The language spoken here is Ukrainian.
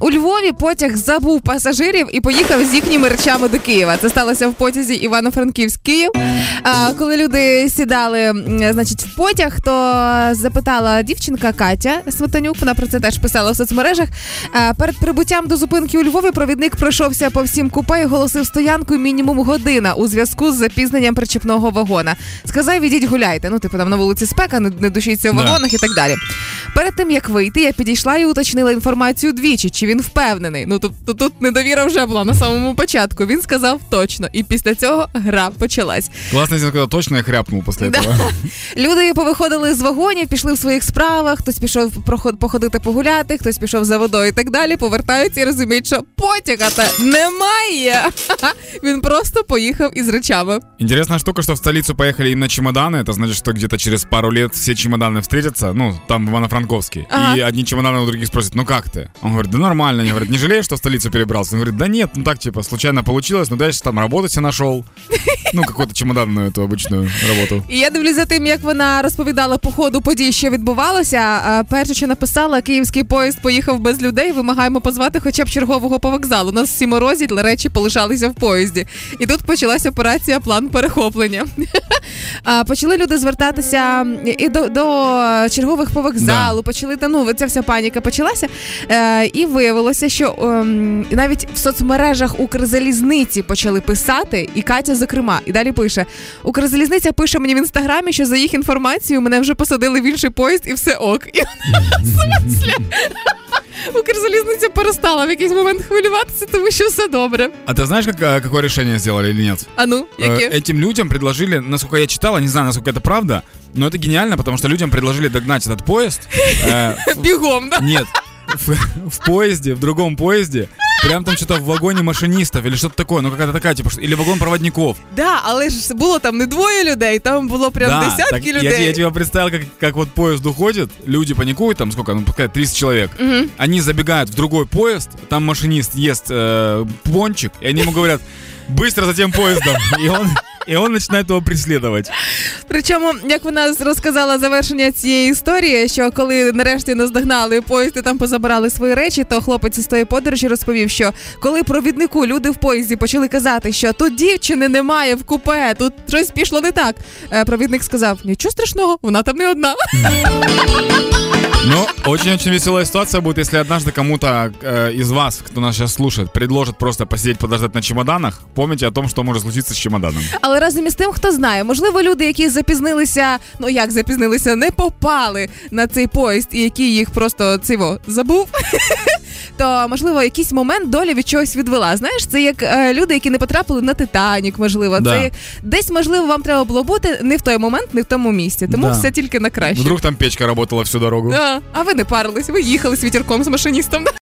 У Львові потяг забув пасажирів і поїхав з їхніми речами до Києва. Це сталося в потязі Івано-Франківськ Київ. А, коли люди сідали значить, в потяг, то запитала дівчинка Катя Сметанюк. Вона про це теж писала в соцмережах. А, перед прибуттям до зупинки у Львові провідник пройшовся по всім купе і оголосив стоянку мінімум година у зв'язку з запізненням причепного вагона. Сказав, ідіть гуляйте. Ну, типу, там на вулиці спека, не, душіться Да. вагонах і так далі. Перед тим як вийти, я підійшла і уточнила інформацію двічі, чи він впевнений. Ну тобто тут недовіра вже була на самому початку. Він сказав точно, і після цього гра почалась. Классно, если он сказал, точно я хряпнул после Да. этого. Люди повиходили з вагонів, пішли в своїх справах. Хтось пішов проход- походити погуляти, хтось пішов за водою і так далі. Повертаються і розуміють, що потяга та немає. Він просто поїхав із речами. Интересная штука, что в столицу поехали именно чемоданы. Это значит, что где-то через пару лет все чемоданы встретятся, ну, там в Ивано-Франковске. Ага. И одни чемоданы у других спросят, ну как ты? Он говорит, да нормально. Они говорят, не жалеешь, что в столицу перебрался? Он говорит, да нет, ну так, типа, случайно получилось, ну дальше там работу себе нашел. Ну, какую-то чемоданную эту обычную работу. І я дивлюсь за тим, як вона розповідала по ходу подій, що відбувалося. А, Перше, що написала, київський поїзд поїхав без людей. Вимагаємо позвати хоча б чергового по вокзалу. У нас всі морозять, речі полишалися в поїзді. І тут почалася операція план перехоплення. А, Почали люди звертатися і до, до чергових по вокзалу. Почали та ну ця вся паніка почалася. Е, і виявилося, що ем, навіть в соцмережах Укрзалізниці почали писати, і Катя, зокрема, і далі пише: Укрзалізниця пише мені в інстаграмі, що за їх інформацією мене вже посадили в інший поїзд, і все ок. І вона в смислі. Укрзалізниця перестала в якийсь момент хвилюватися, тому що все добре. А ты знаешь, как, э, какое решение сделали или нет? А ну, Э, яке? Этим людям предложили, насколько я читал, не знаю, насколько это правда, но это гениально, потому что людям предложили догнать этот поезд. э, Бігом, да? Нет, в, в поезде, в другом поезде, прям там что-то в вагоне машинистов или что-то такое, ну какая-то такая, типа, или вагон проводников. Да, але ж було там не двоє людей, там було прям да, десятки так я, людей. я тебе представил, как, как вот поезд уходит, люди паникуют, там сколько, ну пускай 30 человек. Мгм. Они забегают в другой поезд, там машинист ест э, пончик, и они ему говорят, быстро за тем поездом, и он, и он начинает его преследовать. Причому, як вона розказала завершення цієї історії, що коли нарешті наздогнали поїзд і там позабирали свої речі, то хлопець із тої подорожі розповів, що коли провіднику люди в поїзді почали казати, що тут дівчини немає в купе, тут щось пішло не так. е, Провідник сказав: нічого страшного, вона там не одна. Но очень-очень веселая ситуация будет, если однажды кому-то э, из вас, кто нас сейчас слушает, предложит просто посидеть, подождать на чемоданах, помните о том, что может случиться с чемоданом. Але разом із тим, хто знає, можливо, люди, які запізнилися, ну як запізнилися, не попали на цей поїзд, і який їх просто циво забув. То можливо, якийсь момент доля від чогось відвела. Знаєш, це як е, люди, які не потрапили на Титанік, можливо, Да. це як десь можливо вам треба було бути не в той момент, не в тому місці. Тому Да. все тільки на краще. Вдруг там печка работала всю дорогу. А, а ви не парились, ви їхали з вітерком з машиністом.